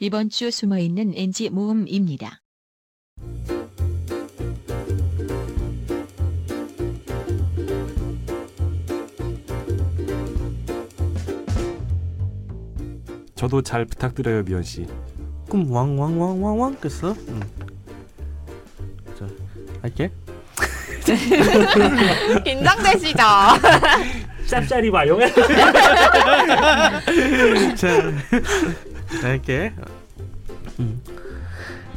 이번 주 숨어있는 NG 모음입니다. 저도 잘 부탁드려요 미연 씨. 그럼 왕왕왕왕왕 깼어? 응. 자 할게. 긴장되시죠? 짭짤이 봐요. 자 할게. 음.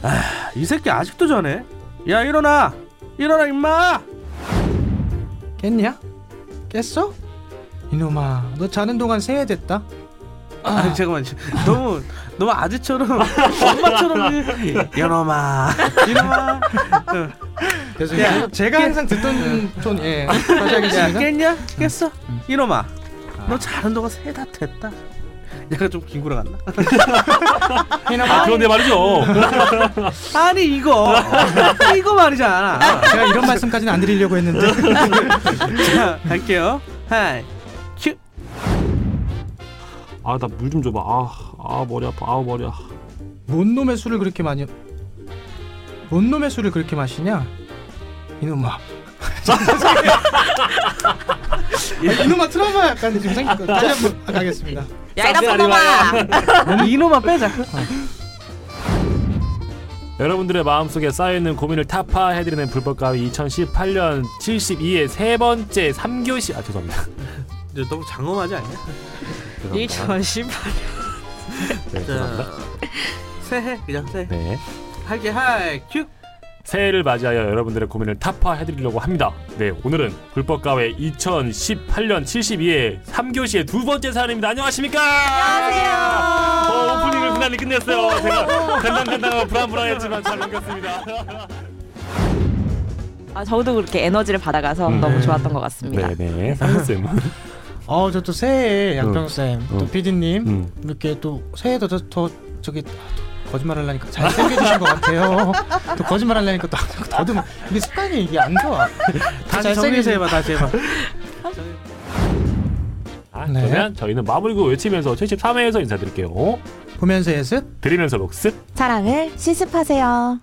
아 이 새끼 아직도 전해. 야 일어나 일어나 임마. 깼냐? 깼어? 이놈아 너 자는 동안 새해 됐다 아 잠깐만 너무 너무 아재처럼 엄마처럼 이놈아 이놈아 어. 그래서 야, 제가 항상 듣던 톤 예. 다시 야 하겠습니다. 깼냐? 깼어? 이놈아 너 자는 동안 새다 됐다. 약간 좀 긴구라 같나? 아 그런데 말이죠. 아니 이거. 이거 말이잖아. 제가 이런 말씀까지는 안 드리려고 했는데. 자 갈게요. 하이. 큐. 아나 물 좀 줘봐. 아, 아 머리 아파. 아 머리 아. 뭔 놈의 술을 그렇게 많이 뭔 놈의 술을 그렇게 마시냐 이놈아. 아, 이놈아 트라우마 약간 지금 생긴 거 다시 한번 가겠습니다. 야 이런 놈아 이놈아 빼자. 여러분들의 마음속에 쌓여있는 고민을 타파해드리는 불법가위 2018년 72의 세 번째 3교시. 아 죄송합니다. 이제 너무 장엄하지 않냐? 죄송합니다. 2018년. 네, 죄송합니다. 자 새해 그냥 새해. 네. 할게 하이 큐 새해를 맞이하여 여러분들의 고민을 타파해드리려고 합니다. 네, 오늘은 불법과외 2018년 72회 3교시의 두 번째 사연입니다. 안녕하십니까? 안녕하세요. 어, 오프닝을 무난히 끝냈어요. 제가 간당간당하고 불안불안했지만 잘 넘겼습니다. 아 저도 그렇게 에너지를 받아가서 음. 너무 좋았던 것 같습니다. 네네, 상무쌤. 어 저 또 새해 양평쌤 또 응. PD님 음. 이렇게 또 새해도 더, 더 저기 아, 거짓말 하려니까 잘생겨주신 것 같아요 또 거짓말 하려니까 또 더듬어 이게 습관이 이게 안 좋아 다시 정리해서 해봐 다시 해봐 아, 네. 그러면 저희는 마무리고 외치면서 73회에서 인사드릴게요. 보면서 예습 드리면서 녹습. 사랑을 실습하세요.